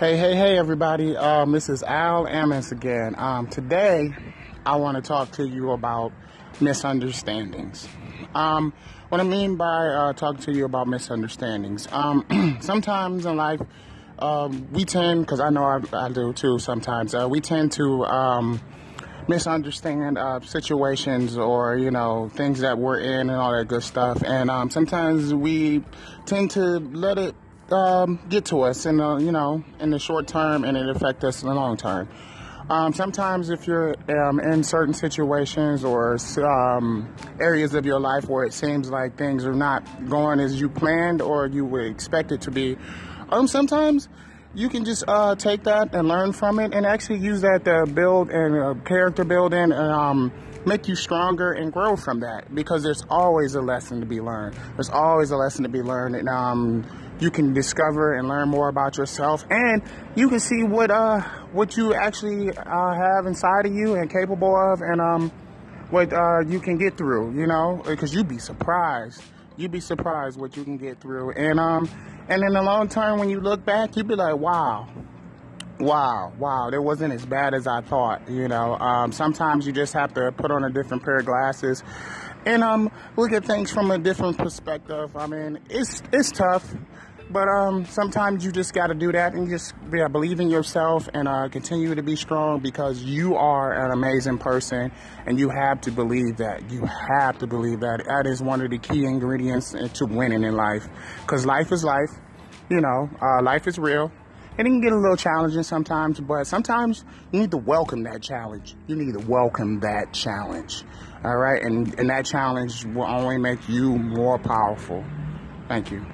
Hey, hey, hey, everybody. Um, this is Al Ammons again. Um, today, I want to talk to you about misunderstandings. Um, what I mean by uh, talking to you about misunderstandings, um, sometimes in life, um, we tend, because I know I, I, do too sometimes, uh, we tend to misunderstand uh, situations or, you know, things that we're in and all that good stuff. And sometimes we tend to let it um, get to us in the you know in the short term and it affect us in the long term. Um, sometimes if you're um, in certain situations or um, areas of your life where it seems like things are not going as you planned or you would expect it to be, um, sometimes you can just uh, take that and learn from it and actually use that to build and uh, character building and um, make you stronger and grow from that because there's always a lesson to be learned. There's always a lesson to be learned. And, um, you can discover and learn more about yourself and you can see what uh what you actually uh, have inside of you and capable of and um what uh, you can get through you know? Because you'd be surprised. You'd be surprised what you can get through. And um and in the long term when you look back you'd be like wow. Wow. Wow. That wasn't as bad as i thought you know? Um, sometimes you just have to put on a different pair of glasses. And um look at things from a different perspective. I mean it's it's tough but um, sometimes you just got to do that and just yeah, believe in yourself and uh, continue to be strong because you are an amazing person and you have to believe that. You have to believe that. That is one of the key ingredients to winning in life because life is life. You know, uh, life is real. And it can get a little challenging sometimes, but sometimes you need to welcome that challenge. You need to welcome that challenge. All right. And, and that challenge will only make you more powerful. Thank you.